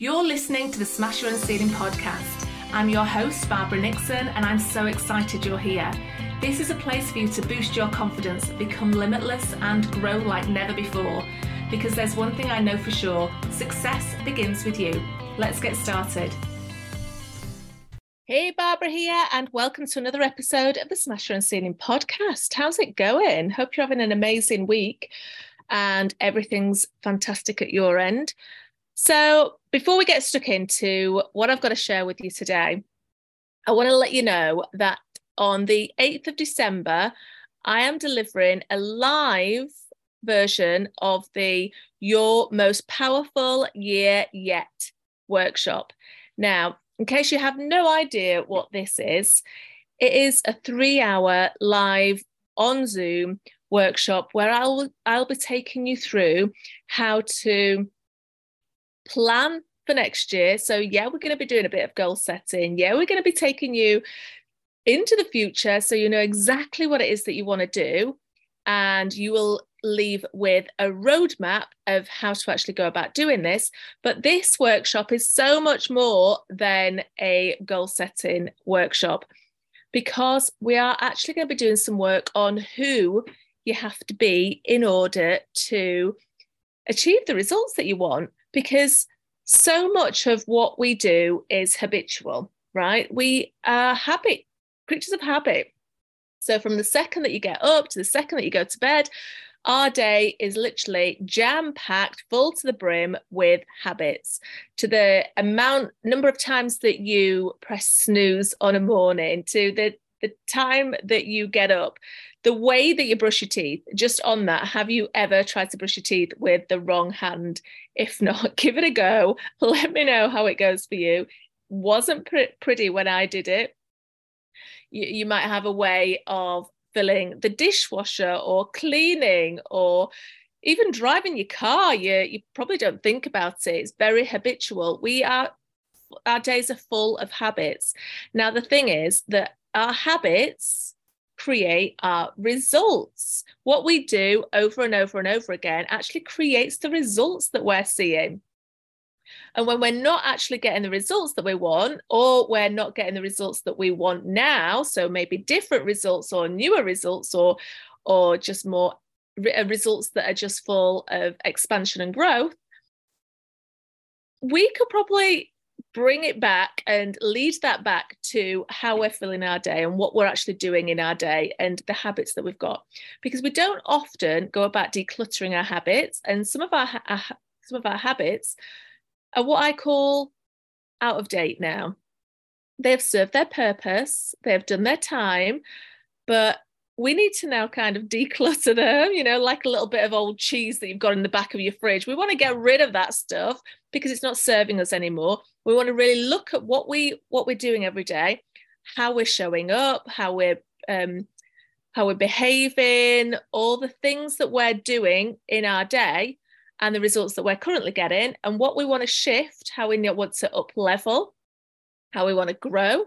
You're listening to the Smash Your Own Ceiling podcast. I'm your host, Barbara Nixon, and I'm so excited you're here. This is a place for you to boost your confidence, become limitless, and grow like never before. Because there's one thing I know for sure success begins with you. Let's get started. Hey, Barbara here, and welcome to another episode of the Smash Your Own Ceiling podcast. How's it going? Hope you're having an amazing week and everything's fantastic at your end. So, before we get stuck into what I've got to share with you today, I want to let you know that on the 8th of December, I am delivering a live version of the Your Most Powerful Year Yet workshop. Now, in case you have no idea what this is, it is a three hour live on Zoom workshop where I'll I'll be taking you through how to plan for next year. So, yeah, we're going to be doing a bit of goal setting. Yeah, we're going to be taking you into the future so you know exactly what it is that you want to do. And you will leave with a roadmap of how to actually go about doing this. But this workshop is so much more than a goal setting workshop because we are actually going to be doing some work on who you have to be in order to achieve the results that you want because so much of what we do is habitual, right? We are habit, creatures of habit. So from the second that you get up to the second that you go to bed, our day is literally jam packed full to the brim with habits to the amount number of times that you press snooze on a morning to the the time that you get up the way that you brush your teeth, just on that, have you ever tried to brush your teeth with the wrong hand? If not, give it a go. Let me know how it goes for you. Wasn't pr- pretty when I did it. You, you might have a way of filling the dishwasher or cleaning or even driving your car. You, you probably don't think about it. It's very habitual. We are our days are full of habits. Now, the thing is that our habits create our results. What we do over and over and over again actually creates the results that we're seeing. And when we're not actually getting the results that we want, or we're not getting the results that we want now, so maybe different results or newer results, or or just more uh, results that are just full of expansion and growth, we could probably bring it back and lead that back to how we're feeling our day and what we're actually doing in our day and the habits that we've got. Because we don't often go about decluttering our habits and some of our, our some of our habits are what I call out of date now. They've served their purpose they've done their time but we need to now kind of declutter them, you know, like a little bit of old cheese that you've got in the back of your fridge. We want to get rid of that stuff because it's not serving us anymore. We want to really look at what we what we're doing every day, how we're showing up, how we're um, how we're behaving, all the things that we're doing in our day and the results that we're currently getting and what we want to shift, how we want to up level, how we want to grow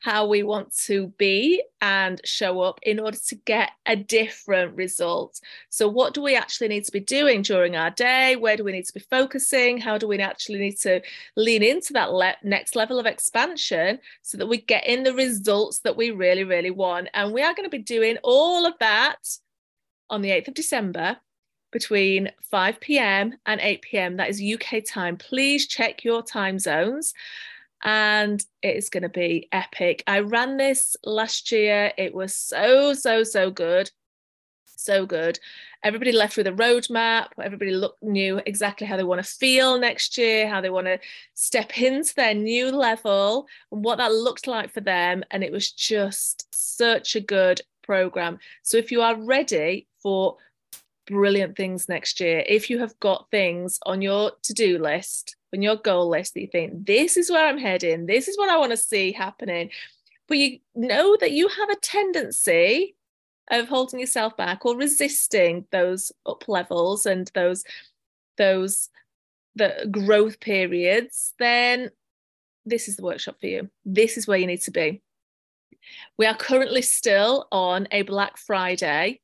how we want to be and show up in order to get a different result. So, what do we actually need to be doing during our day? Where do we need to be focusing? How do we actually need to lean into that le- next level of expansion so that we get in the results that we really, really want? And we are going to be doing all of that on the 8th of December between 5 p.m. and 8 p.m. That is UK time. Please check your time zones and it is going to be epic. I ran this last year. It was so, so, so good. So good. Everybody left with a roadmap. Everybody look, knew exactly how they want to feel next year, how they want to step into their new level, and what that looked like for them. And it was just such a good program. So if you are ready for brilliant things next year, if you have got things on your to do list, on your goal list that you think, this is where I'm heading, this is what I want to see happening, but you know that you have a tendency of holding yourself back or resisting those up levels and those those the growth periods then this is the workshop for you this is where you need to be we are currently still on a black friday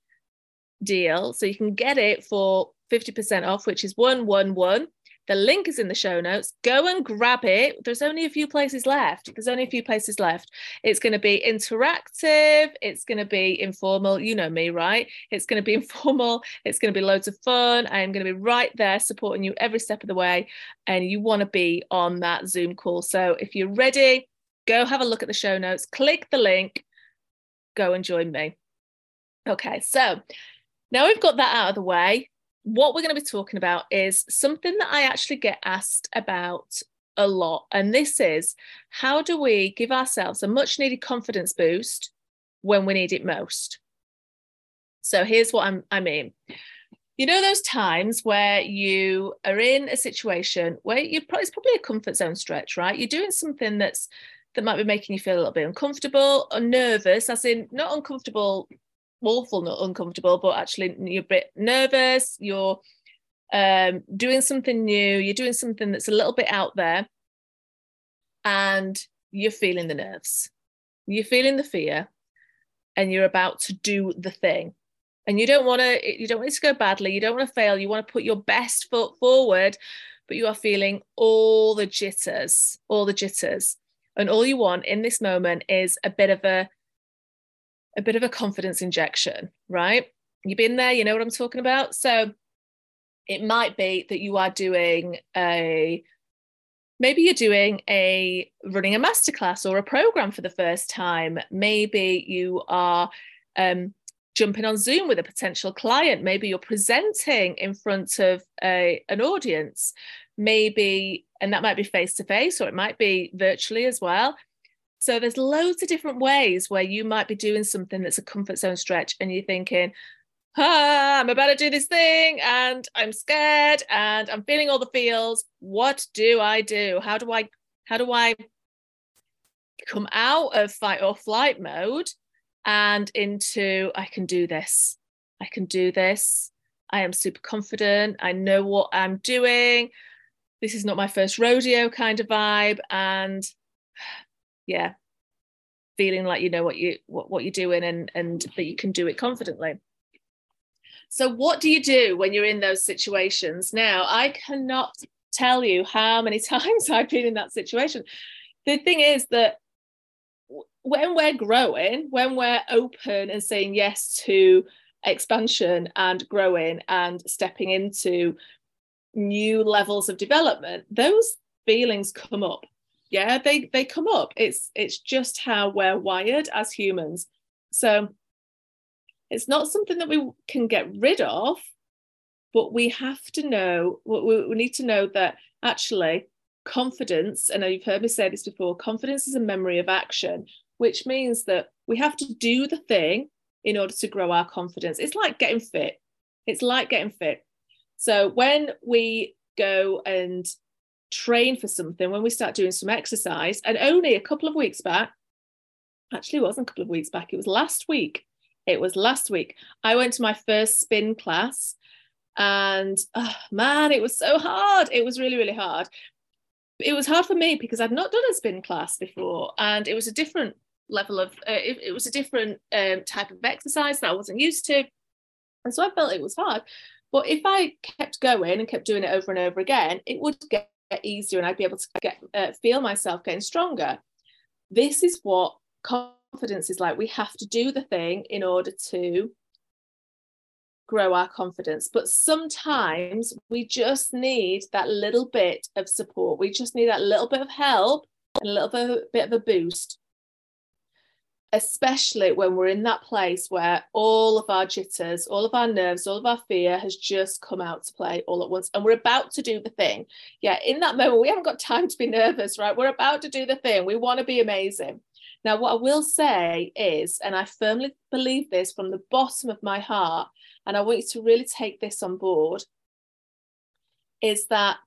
deal. So you can get it for 50% off, which is 111. The link is in the show notes. Go and grab it. There's only a few places left. There's only a few places left. It's going to be interactive. It's going to be informal. You know me, right? It's going to be informal. It's going to be loads of fun. I am going to be right there supporting you every step of the way. And you want to be on that Zoom call. So if you're ready, go have a look at the show notes, click the link, go and join me. Okay, so now we've got that out of the way, what we're going to be talking about is something that I actually get asked about a lot. And this is how do we give ourselves a much needed confidence boost when we need it most? So here's what I'm, I mean. You know those times where you are in a situation where you probably, it's probably a comfort zone stretch, right? You're doing something that's that might be making you feel a little bit uncomfortable or nervous, as in not uncomfortable awful, not uncomfortable, but actually you're a bit nervous. You're um, doing something new. You're doing something that's a little bit out there, and you're feeling the nerves. You're feeling the fear, and you're about to do the thing. And you don't want to. You don't want it to go badly. You don't want to fail. You want to put your best foot forward, but you are feeling all the jitters, all the jitters. And all you want in this moment is a bit of a a bit of a confidence injection, right? You've been there, you know what I'm talking about. So it might be that you are doing a maybe you're doing a running a masterclass or a program for the first time maybe you are um, jumping on zoom with a potential client maybe you're presenting in front of a, an audience maybe and that might be face to face or it might be virtually as well so there's loads of different ways where you might be doing something that's a comfort zone stretch and you're thinking, ah, I'm about to do this thing and I'm scared and I'm feeling all the feels. What do I do? How do I how do I come out of fight or flight mode and into I can do this. I can do this. I am super confident. I know what I'm doing. This is not my first rodeo kind of vibe and yeah feeling like you know what you what, what you're doing and and that you can do it confidently. So what do you do when you're in those situations? Now i cannot tell you how many times i've been in that situation. The thing is that when we're growing when we're open and saying yes to expansion and growing and stepping into new levels of development those feelings come up yeah they they come up. It's it's just how we're wired as humans. So it's not something that we can get rid of but we have to know we, we need to know that actually confidence and you've heard me say this before confidence is a memory of action which means that we have to do the thing in order to grow our confidence. It's like getting fit. It's like getting fit. So when we go and train for something, when we start doing some exercise, and only a couple of weeks back, actually, it wasn't a couple of weeks back, it was last week. It was last week. I went to my first spin class, and oh, man, it was so hard. It was really, really hard. It was hard for me because I'd not done a spin class before, and it was a different level of, uh, it, it, was a different um, type of exercise that I wasn't used to. And so I felt it was hard. But if I kept going and kept doing it over and over again, it would get easier and I'd be able to get uh, feel myself getting stronger. This is what confidence is like. We have to do the thing in order to grow our confidence. But sometimes we just need that little bit of support. We just need that little bit of help and a little bit, bit of a boost especially when we're in that place where all of our jitters, all of our nerves, all of our fear has just come out to play all at once. And we're about to do the thing. Yeah, in that moment, we haven't got time to be nervous, right? We're about to do the thing. We want to be amazing. Now, what I will say is, and I firmly believe this from the bottom of my heart, and I want you to really take this on board, is that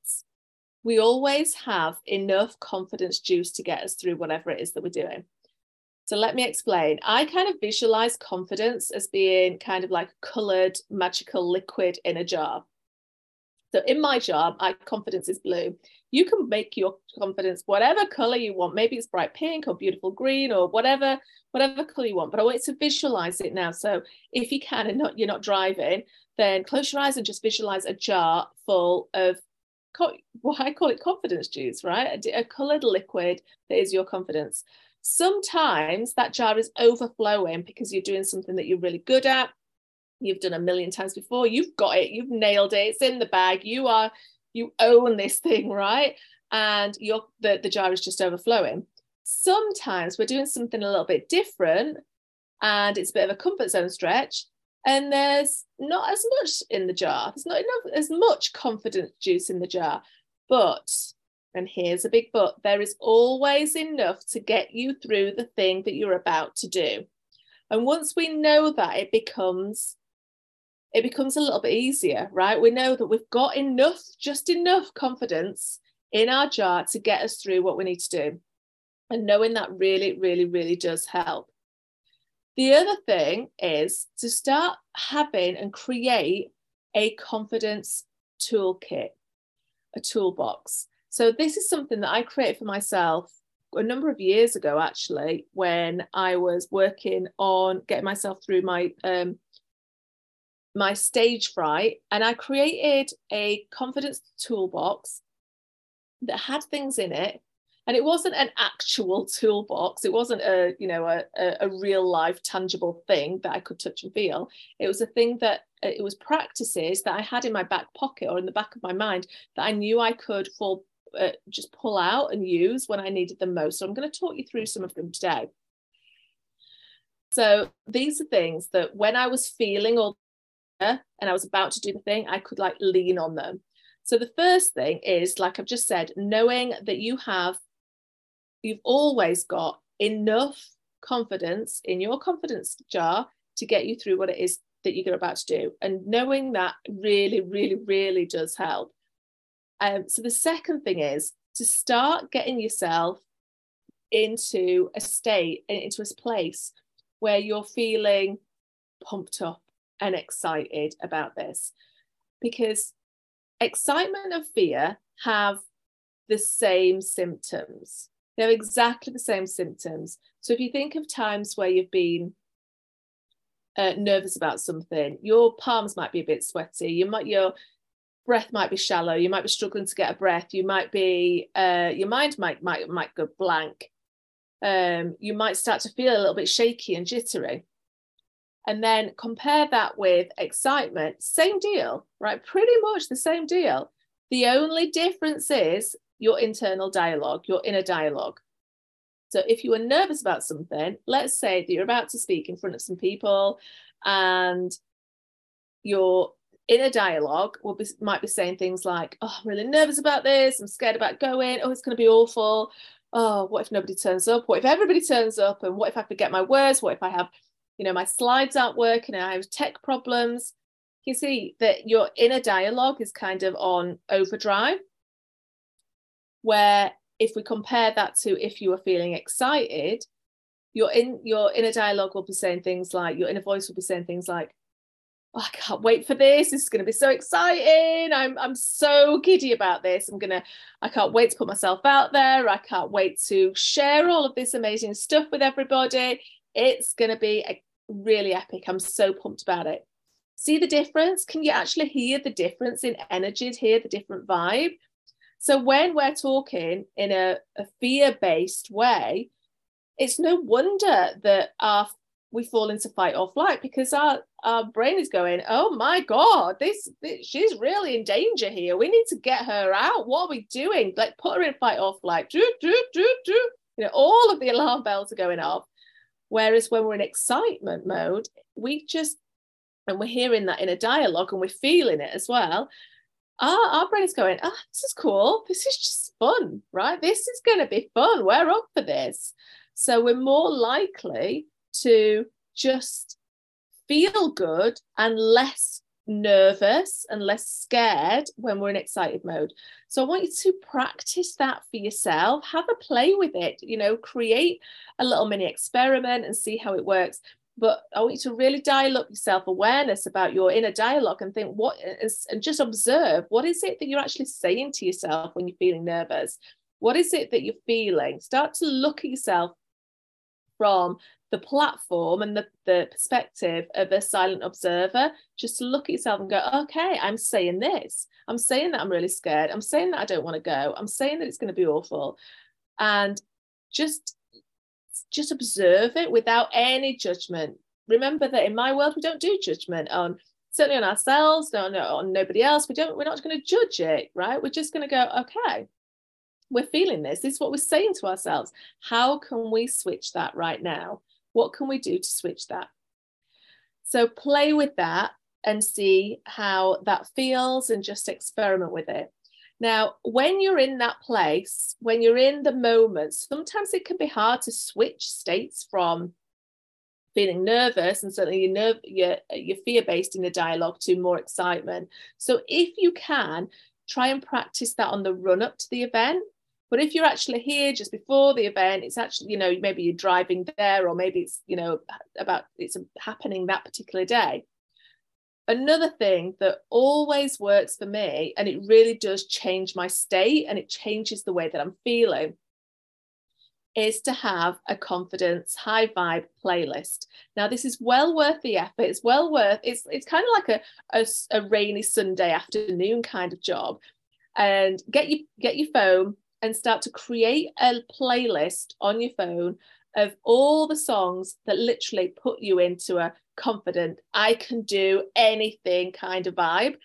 we always have enough confidence juice to get us through whatever it is that we're doing. So let me explain. I kind of visualize confidence as being kind of like colored magical liquid in a jar. So in my jar, my confidence is blue. You can make your confidence whatever color you want. Maybe it's bright pink or beautiful green or whatever, whatever color you want. But I want you to visualize it now. So if you can and not you're not driving, then close your eyes and just visualize a jar full of well, I call it confidence juice, right? A, a coloured liquid that is your confidence. Sometimes that jar is overflowing because you're doing something that you're really good at. You've done a million times before. You've got it. You've nailed it. It's in the bag. You are, you own this thing, right? And your the, the jar is just overflowing. Sometimes we're doing something a little bit different and it's a bit of a comfort zone stretch and there's not as much in the jar. There's not enough as much confidence juice in the jar. But, and here's a big but, there is always enough to get you through the thing that you're about to do. And once we know that, it becomes it becomes a little bit easier, right? We know that we've got enough, just enough confidence in our jar to get us through what we need to do. And knowing that really, really, really does help. The other thing is to start having and create a confidence toolkit, a toolbox. So, this is something that I created for myself a number of years ago, actually, when I was working on getting myself through my um, my stage fright, and I created a confidence toolbox that had things in it and it wasn't an actual toolbox. It wasn't a you know a, a, real life tangible thing that i could touch and feel. It was a thing that uh, it was practices that i had in my back pocket or in the back of my mind that i knew i could fall uh, just pull out and use when i needed them most so i'm going to talk you through some of them today so these are things that when i was feeling all and i was about to do the thing i could like lean on them so the first thing is like i've just said knowing that you have you've always got enough confidence in your confidence jar to get you through what it is that you're about to do. And knowing that really, really, really does help. Um, so the second thing is to start getting yourself into a state, into a place where you're feeling pumped up and excited about this. Because excitement and fear have the same symptoms. They're exactly the same symptoms. So if you think of times where you've been uh, nervous about something, your palms might be a bit sweaty. You might your breath might be shallow. You might be struggling to get a breath. You might be uh, your mind might might might go blank. Um, you might start to feel a little bit shaky and jittery. And then compare that with excitement, same deal, right? Pretty much the same deal. The only difference is your internal dialogue, your inner dialogue. So if you are nervous about something, let's say that you're about to speak in front of some people and your inner dialogue will be might be saying things like, Oh, I'm really nervous about this, I'm scared about going, oh, it's gonna be awful. Oh, what if nobody turns up? What if everybody turns up? And what if I forget my words? What if I have, you know, my slides aren't working and I have tech problems? You see that your inner dialogue is kind of on overdrive where if we compare that to if you were feeling excited your in your inner dialogue will be saying things like your inner voice will be saying things like oh, I can't wait for this. This is going to be so exciting. I'm I'm so giddy about this. I'm gonna I can't wait to put myself out there. I can't wait to share all of this amazing stuff with everybody. It's gonna be a, really epic. I'm so pumped about it. See the difference? Can you actually hear the difference in energy? Hear the different vibe? So when we're talking in a, a fear-based way, it's no wonder that our we fall into fight or flight because our our brain is going, oh my god, this, this, she's really in danger here. We need to get her out. What are we doing? Like put her in fight or flight. Do do do do. You know, all of the alarm bells are going off. Whereas when we're in excitement mode, we just and we're hearing that in a dialogue and we're feeling it as well our, our brain is going, oh, this is cool. This is just fun, right? This is going to be fun. We're up for this. So we're more likely to just feel good and less nervous and less scared when we're in excited mode. So I want you to practice that for yourself. Have a play with it, you know, create a little mini experiment and see how it works but I want you to really dial up your self awareness about your inner dialogue and think what is, and just observe what is it that you're actually saying to yourself when you're feeling nervous? What is it that you're feeling? Start to look at yourself from the platform and the, the perspective of a silent observer, just look at yourself and go, okay, I'm saying this. I'm saying that I'm really scared. I'm saying that I don't want to go. I'm saying that it's going to be awful. And just just observe it without any judgment. Remember that in my world, we don't do judgment on certainly on ourselves, no, on nobody else. We don't, we're not going to judge it, right? We're just going to go, okay, we're feeling this. This is what we're saying to ourselves. How can we switch that right now? What can we do to switch that? So play with that and see how that feels and just experiment with it. Now, when you're in that place, when you're in the moment, sometimes it can be hard to switch states from feeling nervous and certainly your nerve your, your fear based in the dialogue to more excitement so if you can try and practice that on the run up to the event but if you're actually here just before the event it's actually you know maybe you're driving there or maybe it's you know about it's happening that particular day another thing that always works for me and it really does change my state and it changes the way that i'm feeling is to have a confidence high vibe playlist. Now, this is well worth the effort. It's well worth. It's it's kind of like a, a, a rainy Sunday afternoon kind of job. And get you get your phone and start to create a playlist on your phone of all the songs that literally put you into a confident, I can do anything kind of vibe.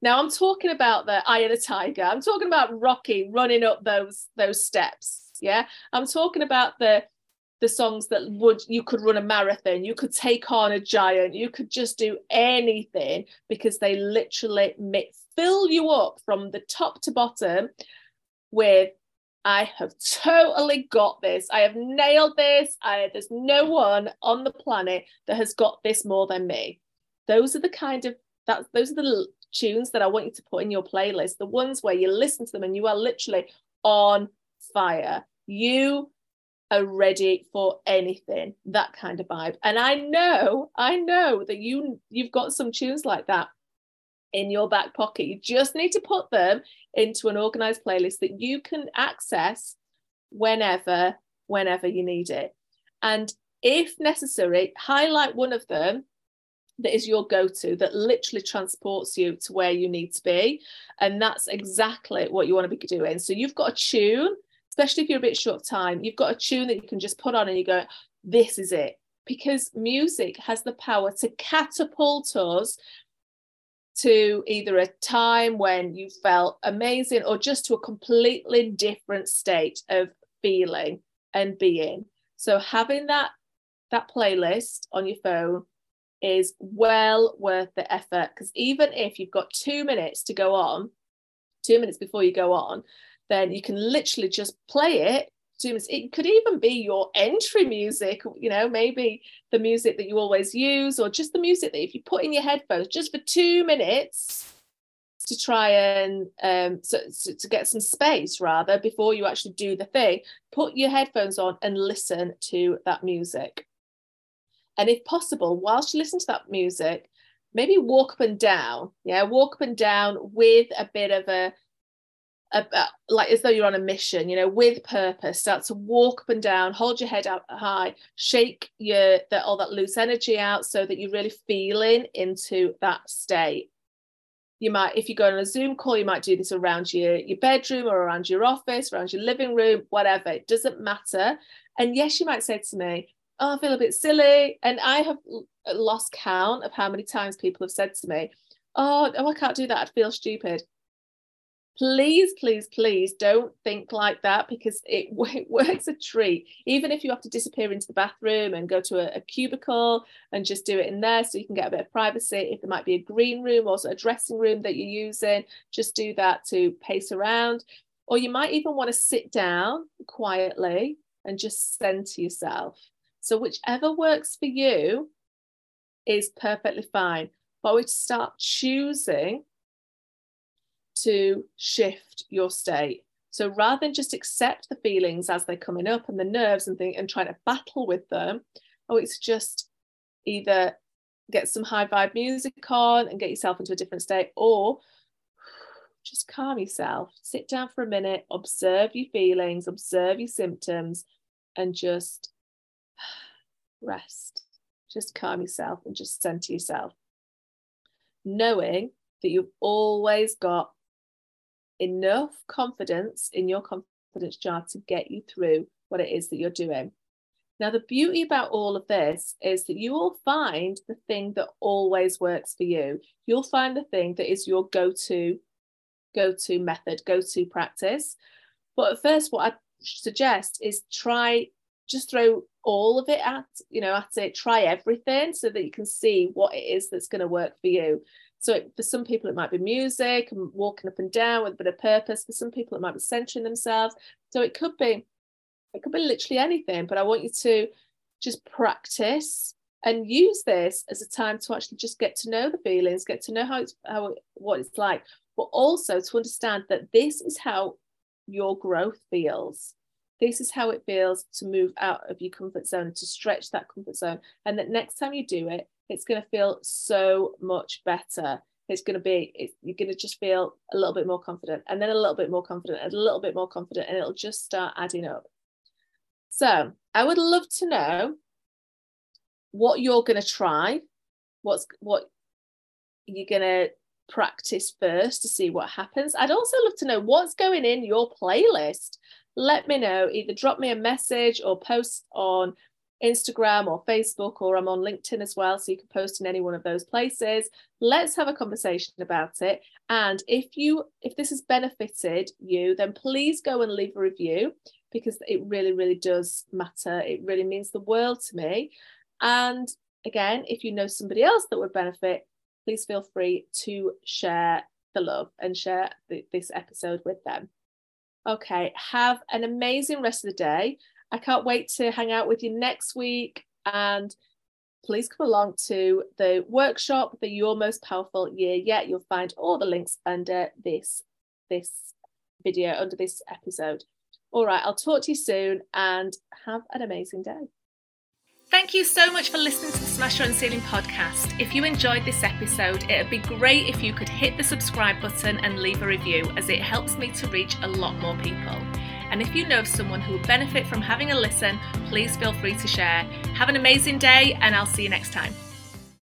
Now I'm talking about the eye of the tiger. I'm talking about Rocky running up those those steps yeah i'm talking about the the songs that would you could run a marathon you could take on a giant you could just do anything because they literally fill you up from the top to bottom with I have totally got this. I have nailed this. I, there's no one on the planet that has got this more than me. Those are the kind of that. Those are the tunes that I want you to put in your playlist. The ones where you listen to them and you are literally on fire. You are ready for anything, that kind of vibe. And I know, I know that you you've got some tunes like that in your back pocket. You just need to put them into an organized playlist that you can access whenever, whenever you need it. And if necessary, highlight one of them that is your go-to that literally transports you to where you need to be and that's exactly what you want to be doing so you've got a tune especially if you're a bit short of time, you've got a tune that you can just put on and you go, this is it. Because music has the power to catapult us to either a time when you felt amazing or just to a completely different state of feeling and being. So having that that playlist on your phone is well worth the effort because even if you've got 2 minutes to go on, 2 minutes before you go on, then you can literally just play it it could even be your entry music you know maybe the music that you always use or just the music that if you put in your headphones just for two minutes to try and um, so, so to get some space rather before you actually do the thing put your headphones on and listen to that music. And if possible whilst you listen to that music maybe walk up and down yeah walk up and down with a bit of a Uh, like as though you're on a mission, you know, with purpose. Start to walk up and down, hold your head up high, shake your the, all that loose energy out so that you're really feeling into that state. You might, if you go on a Zoom call, you might do this around your, your bedroom or around your office, around your living room, whatever. It doesn't matter. And yes, you might say to me, Oh, I feel a bit silly. And I have lost count of how many times people have said to me, Oh, oh I can't do that. I'd feel stupid please please please don't think like that because it, it, works a treat. Even if you have to disappear into the bathroom and go to a, a, cubicle and just do it in there so you can get a bit of privacy. If there might be a green room or a dressing room that you're using just do that to pace around. Or you might even want to sit down quietly and just center yourself. So whichever works for you is perfectly fine. But we start choosing to shift your state. So rather than just accept the feelings as they're coming up and the nerves and thing and trying to battle with them, oh, it's just either get some high vibe music on and get yourself into a different state, or just calm yourself, sit down for a minute, observe your feelings, observe your symptoms, and just rest. Just calm yourself and just center yourself. Knowing that you've always got enough confidence in your confidence jar to get you through what it is that you're doing. Now, the beauty about all of this is that you will find the thing that always works for you. You'll find the thing that is your go to go to method, go to practice. But at first, what I suggest is try just throw all of it at you know at it try everything so that you can see what it is that's going to work for you so it, for some people it might be music and walking up and down with a bit of purpose. For some people it might be centering themselves. So it could be it could be literally anything but i want you to just practice and use this as a time to actually just get to know the feelings get to know how it's how what it's like but also to understand that this is how your growth feels. This is how it feels to move out of your comfort zone to stretch that comfort zone and that next time you do it it's going to feel so much better. It's going to be it, you're going to just feel a little bit more confident and then a little bit more confident and a little bit more confident and it'll just start adding up. So i would love to know what you're going to try what's what you're going to practice first to see what happens. I'd also love to know what's going in your playlist. Let me know. Either drop me a message or post on Instagram or Facebook, or I'm on LinkedIn as well. So you can post in any one of those places. Let's have a conversation about it. And if you if this has benefited you, then please go and leave a review because it really, really does matter. It really means the world to me. And again, if you know somebody else that would benefit, please feel free to share the love and share this episode with them. Okay, have an amazing rest of the day. I can't wait to hang out with you next week. And please come along to the workshop, the Your Most Powerful Year Yet. You'll find all the links under this, this video, under this episode. All right, I'll talk to you soon and have an amazing day. Thank you so much for listening to the Smash Your Ceiling podcast. If you enjoyed this episode, it would be great if you could hit the subscribe button and leave a review, as it helps me to reach a lot more people. And if you know someone who would benefit from having a listen, please feel free to share. Have an amazing day, and I'll see you next time.